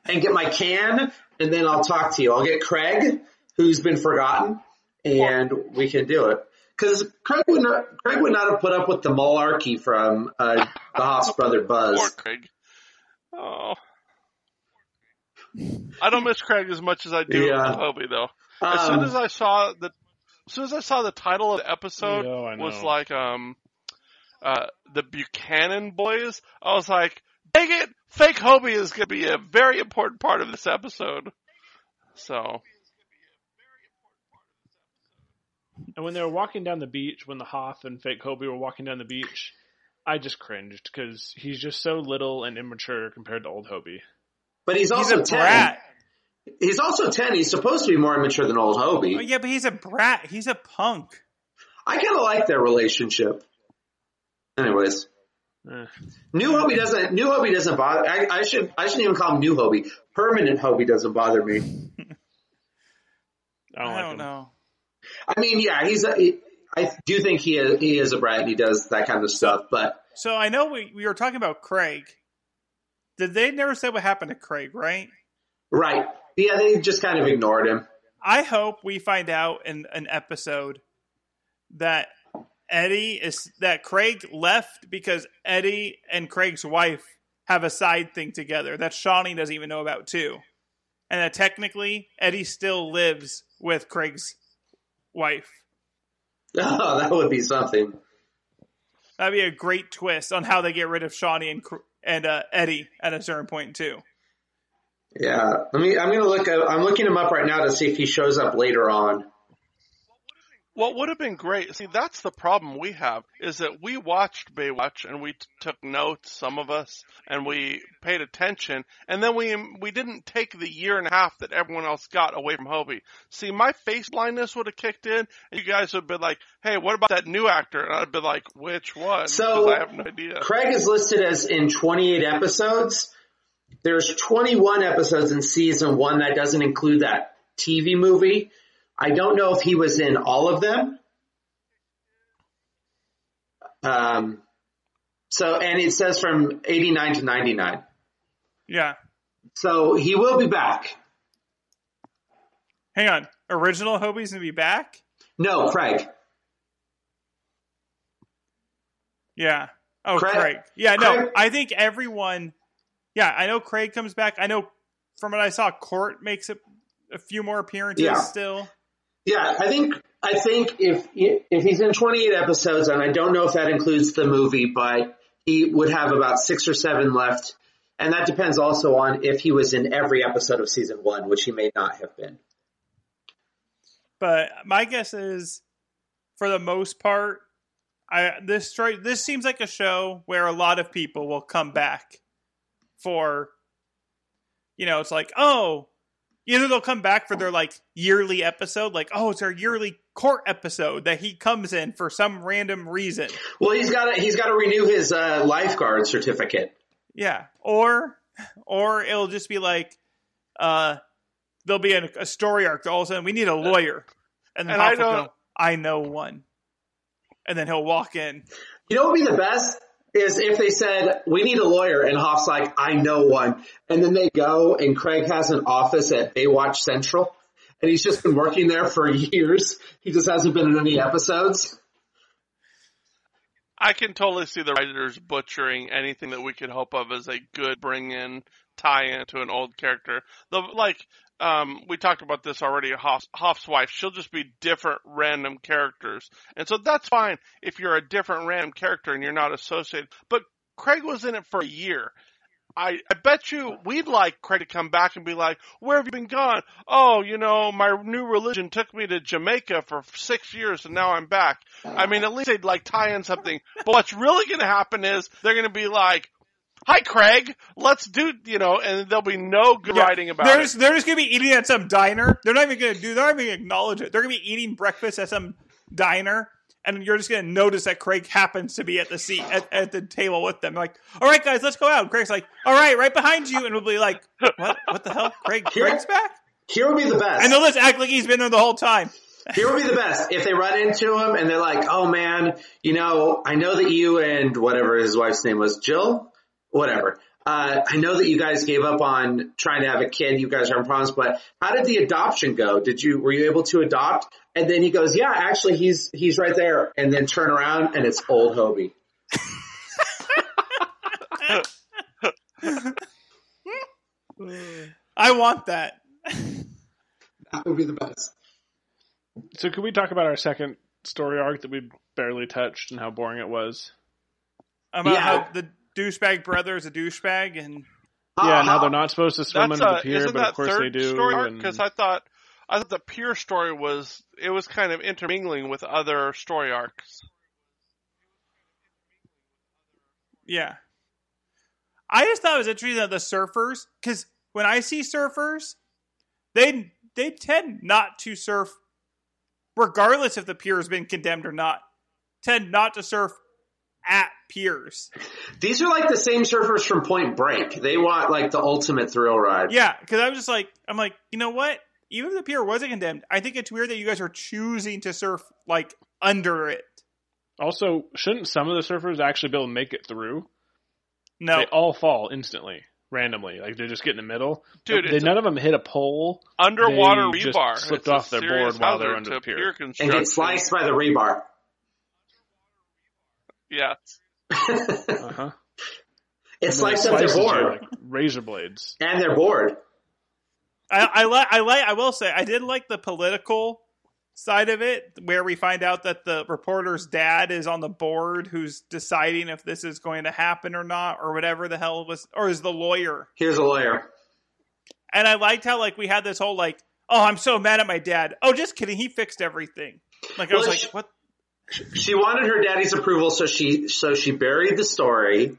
and get my can, and then I'll talk to you. I'll get Craig, who's been forgotten, and we can do it. Because Craig would not, Craig would not have put up with the malarkey from uh, the Hoff's brother Poor Buzz. Craig. Oh. I don't miss Craig as much as I do Yeah. Hobie though. As soon Um, as I saw the, as soon as I saw the title of the episode Yeah, I was like um, uh, the Buchanan boys, I was like, dang it, fake Hobie is going to be a very important part of this episode. So And when they were walking down the beach, when the Hoff and fake Hobie were walking down the beach, I just cringed because he's just so little and immature compared to old Hobie. but he's He's also a ten. brat. He's also ten. He's supposed to be more immature than old Oh, Hobie. yeah, but he's a brat. He's a punk. I kind of like their relationship. Anyways, Eh, new Hobie doesn't. New Hobie doesn't bother. I, I should. I shouldn't even call him new Hobie. Permanent Hobie doesn't bother me. (laughs) I don't, I don't him. know. I mean, yeah, he's. A, he, I do think he is, he is a brat and he does that kind of stuff. But So I know we, we were talking about Craig. Did they never say what happened to Craig, right? right, yeah, they just kind of ignored him. I hope we find out in an episode that Eddie is that Craig left because Eddie and Craig's wife have a side thing together that Shauni doesn't even know about too. And that technically Eddie still lives with Craig's wife. (laughs) Oh, that would be something. That'd be a great twist on how they get rid of Shauni and and uh, Eddie at a certain point too. Yeah, let me. I'm gonna look. At, I'm looking him up right now to see if he shows up later on. What would have been great, see, that's the problem we have, is that we watched Baywatch and we t- took notes, some of us, and we paid attention, and then we we didn't take the year and a half that everyone else got away from Hobie. See, my face blindness would have kicked in, and you guys would have been like, hey, what about that new actor? And I'd be like, which one? So- I have no idea. Craig is listed as in 28 episodes. There's 21 episodes in season one. That doesn't include that TV movie. I don't know if he was in all of them. Um, so, and it says from 89 to 99. Yeah. So he will be back. Hang on. Original Hobie's gonna be back? No, Craig. Yeah. Oh, Craig- Craig. Yeah, no. Craig- I think everyone. Yeah, I know Craig comes back. I know from what I saw, Court makes a, a few more appearances Yeah. still. Yeah, I think I think if if he's in 28 episodes, and I don't know if that includes the movie, but he would have about six or seven left, and that depends also on if he was in every episode of season one, which he may not have been. But my guess is, for the most part, I this this seems like a show where a lot of people will come back for. You know, it's like, oh, either they'll come back for their like yearly episode, like, oh, it's our yearly court episode that he comes in for some random reason. Well, he's got to he's got to renew his uh, lifeguard certificate. Yeah. Or or it'll just be like uh there'll be a, a story arc all of a sudden we need a lawyer. And then And I don't- go, I know one. And then he'll walk in. You know what would be the best? Is if they said, we need a lawyer, and Hoff's like, I know one. And then they go, and Craig has an office at Baywatch Central, and he's just been working there for (laughs) years. He just hasn't been in any episodes. I can totally see the writers butchering anything that we could hope of as a good bring in tie in to an old character. The like um we talked about this already, Hoff's, Hoff's wife, she'll just be different random characters. And so that's fine if you're a different random character and you're not associated. But Craig was in it for a year. I, I bet you we'd like Craig to come back and be like, where have you been gone? Oh, you know, my new religion took me to Jamaica for six years and now I'm back. I mean, at least they'd like tie in something. But what's really going to happen is they're going to be like, hi Craig, let's do, you know, and there'll be no good Yeah, writing about they're it. They're just gonna be eating at some diner. They're not even gonna do. They're not even gonna acknowledge it. They're gonna be eating breakfast at some diner, and you're just gonna notice that Craig happens to be at the seat at, at the table with them. Like, all right, guys, let's go out. And Craig's like, all right, right behind you, and we'll be like, what? What the hell? Craig, Craig's back, Here would be the best. and they'll just act like he's been there the whole time. Here would be the best if they run into him and they're like, "Oh man, you know, I know that you and whatever his wife's name was, Jill, whatever. Uh, I know that you guys gave up on trying to have a kid. You guys are in problems, but how did the adoption go? Did you were you able to adopt?" And then he goes, "Yeah, actually, he's he's right there." And then turn around and it's old Hobie. (laughs) (laughs) I want that. That would be the best. So could we talk about our second story arc that we barely touched and how boring it was? About Yeah. how the douchebag brother is a douchebag, and yeah, ah, now they're not supposed to swim That's under the pier, isn't but that of course third they do. story and- Because I thought, I thought the Pier story was, it was kind of intermingling with other story arcs. Yeah. I just thought it was interesting that the surfers, because when I see surfers, they they tend not to surf, regardless if the pier has been condemned or not. Tend not to surf at piers. These are like the same surfers from Point Break. They want like the ultimate thrill ride. Yeah, because I was just like, I'm like, you know what? Even if the pier wasn't condemned, I think it's weird that you guys are choosing to surf like under it. Also, shouldn't some of the surfers actually be able to make it through? No, They all fall instantly, randomly. Like they just get in the middle. Dude, they, it's none of them hit a pole. Underwater They just rebar. slipped It's off their board while they're under the pier. pier And get sliced by the rebar. Yeah. (laughs) Uh huh. It sliced up their Slices you board. like razor blades. And their board. I, I like I like I will say I did like the political side of it where we find out that the reporter's dad is on the board who's deciding if this is going to happen or not or whatever the hell was or is the lawyer. Here's a lawyer. And I liked how like we had this whole like oh I'm so mad at my dad. Oh just kidding, he fixed everything. Like I was like sh- what She wanted her daddy's approval, so she so she buried the story,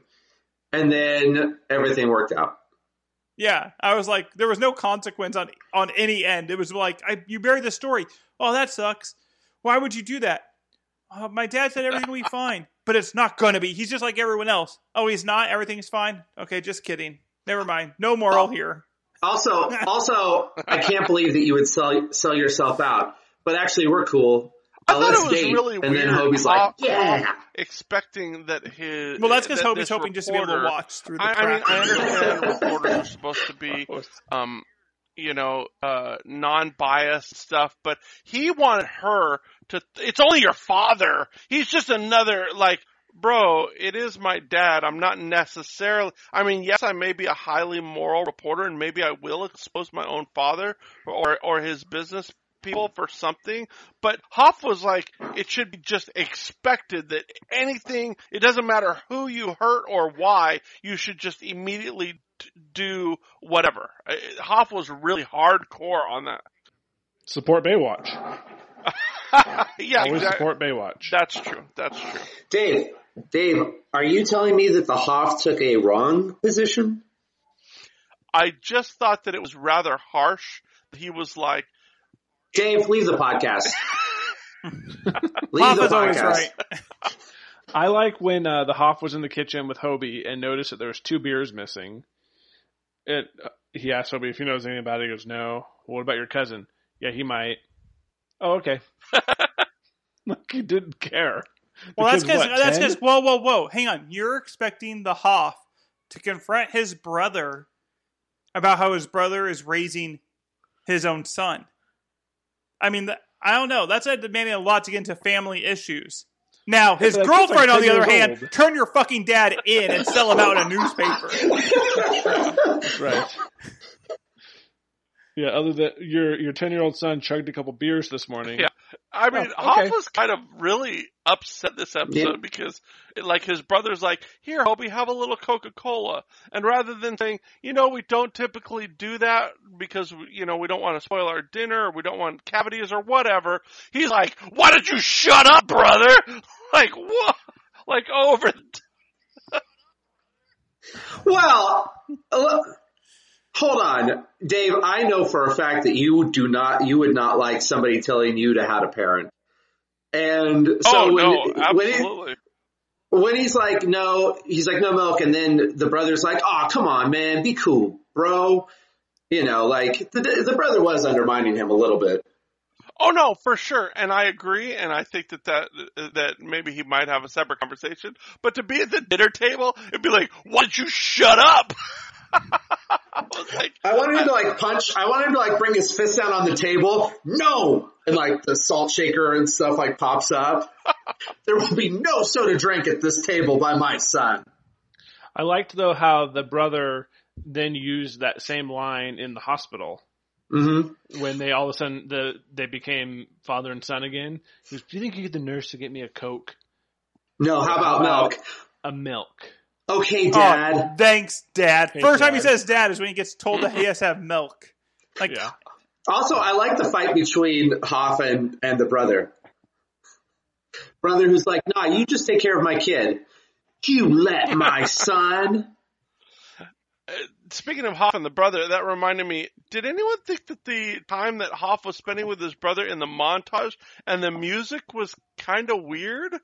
and then everything worked out. Yeah, I was like, there was no consequence on on any end. It was like, I, you buried the story. Oh, that sucks. Why would you do that? Uh, my dad said everything will be fine, but it's not going to be. He's just like everyone else. Oh, he's not. Everything's fine. Okay, just kidding. Never mind. No moral here. Also, also, I can't believe that you would sell sell yourself out. But actually, we're cool. I thought it was date. really and weird. then Hobie's like, Hoff- yeah. Expecting that his. Well, that's because that Hobie's this hoping just to be able to watch through the I, I mean. I understand reporters are supposed to be, (laughs) um, you know, uh, non-biased stuff, but he wanted her to. It's only your father. He's just another like. Bro, it is my dad. I'm not necessarily. I mean, yes, I may be a highly moral reporter, and maybe I will expose my own father or or his business people for something. But Hoff was like, it should be just expected that anything, it doesn't matter who you hurt or why, you should just immediately t- do whatever. Hoff was really hardcore on that. Support Baywatch. (laughs) yeah, Always exact- support Baywatch. that's true. That's true. Dave, Dave, are you telling me that the Hoff took a wrong position? I just thought that it was rather harsh. He was like, Dave, leave the podcast. (laughs) leave Hoff the is podcast. right. I like when uh, the Hoff was in the kitchen with Hobie and noticed that there was two beers missing. It. Uh, he asked Hobie if he knows anything about it. He goes, "No." What about your cousin? Yeah, he might. Oh, okay. (laughs) like he didn't care. Well, that's Because because that's because whoa, whoa, whoa. Hang on. You're expecting the Hoff to confront his brother about how his brother is raising his own son. I mean, th- I don't know. That's demanding a lot to get into family issues. Now, his but girlfriend, like on the other years hand, old. turn your fucking dad in and sell him out in a newspaper. (laughs) Right. (laughs) Yeah, other than your your ten year old son chugged a couple beers this morning. Yeah. I mean, Oh, Hoff okay. was kind of really upset this episode Yeah. because, like, his brother's like, "Here, Hobie, have a little Coca Cola," and rather than saying, "You know, we don't typically do that because you know we don't want to spoil our dinner, or we don't want cavities or whatever," he's like, "Why don't you shut up, brother?" (laughs) Like what? Like over. Well, uh, hold on, Dave. I know for a fact that you do not, you would not like somebody telling you to how to parent. And oh, so oh when, no, when, it- absolutely. when he's like, no, he's like, no milk. And then the brother's like, oh, come on, man, be cool, bro. You know, like the, the brother was undermining him a little bit. Oh no, for sure, and I agree, and I think that that that maybe he might have a separate conversation. But to be at the dinner table and be like, "Why don't you shut up?" (laughs) I like, I wanted him to like punch. I wanted him to like bring his fist down on the table. No, and like the salt shaker and stuff like pops up. (laughs) there will be no soda drink at this table by my son. I liked though how the brother then used that same line in the hospital hmm when they all of a sudden the they became father and son again. He goes, "Do you think you get the nurse to get me a coke, No, how about milk? a milk?" Okay, Oh, Dad. thanks, Dad. Hey, First time he says dad is when he gets told that he has to have milk. Like, Yeah, Also, I like the fight between Hoff and, and the brother. Brother who's like, nah, you just take care of my kid. You let my (laughs) son. speaking of Hoff and the brother, that reminded me. Did anyone think that the time that Hoff was spending with his brother in the montage and the music was kind of weird?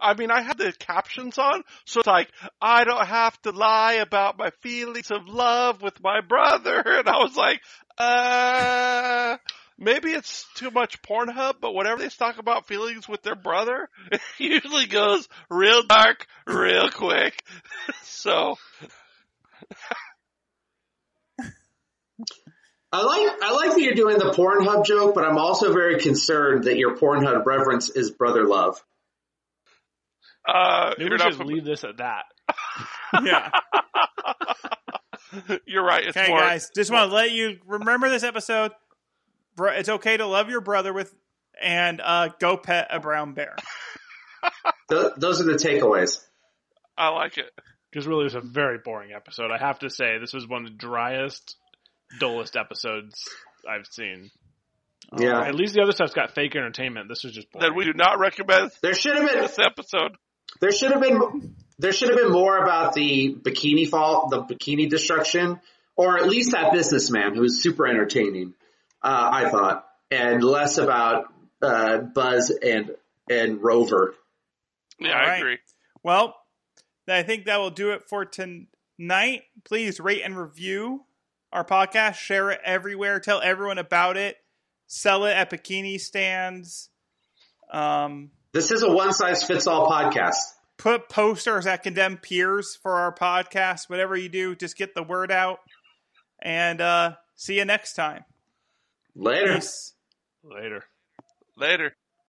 I mean, I had the captions on, so it's like, I don't have to lie about my feelings of love with my brother. (laughs) And I was like, uh, maybe it's too much Pornhub, but whenever they talk about feelings with their brother, (laughs) it usually goes real dark, real quick. (laughs) so, I like I like that you're doing the Pornhub joke, but I'm also very concerned that your Pornhub reference is brother love. Uh, maybe you're we should fam- leave this at that. (laughs) yeah. (laughs) You're right. It's Okay, more. guys, just want to let you remember this episode. Bro, it's okay to love your brother with and uh, go pet a brown bear. (laughs) Those are the takeaways. I like it. Because really, it was a very boring episode. I have to say, this was one of the driest, dullest episodes I've seen. Yeah. At least the other stuff's got fake entertainment. This was just boring. That we do not recommend There should have been this episode. There should have been there should have been more about the bikini fall the bikini destruction, or at least that businessman who was super entertaining. Uh, I thought, and less about uh, Buzz and and Rover. Yeah, All I right. agree. Well, I think that will do it for tonight. Please rate and review our podcast, share it everywhere, tell everyone about it, sell it at bikini stands. Um, This is a one size fits all podcast. put posters at condemned piers for our podcast. Whatever you do, just get the word out. And uh, see you next time. Later. Peace. Later. Later.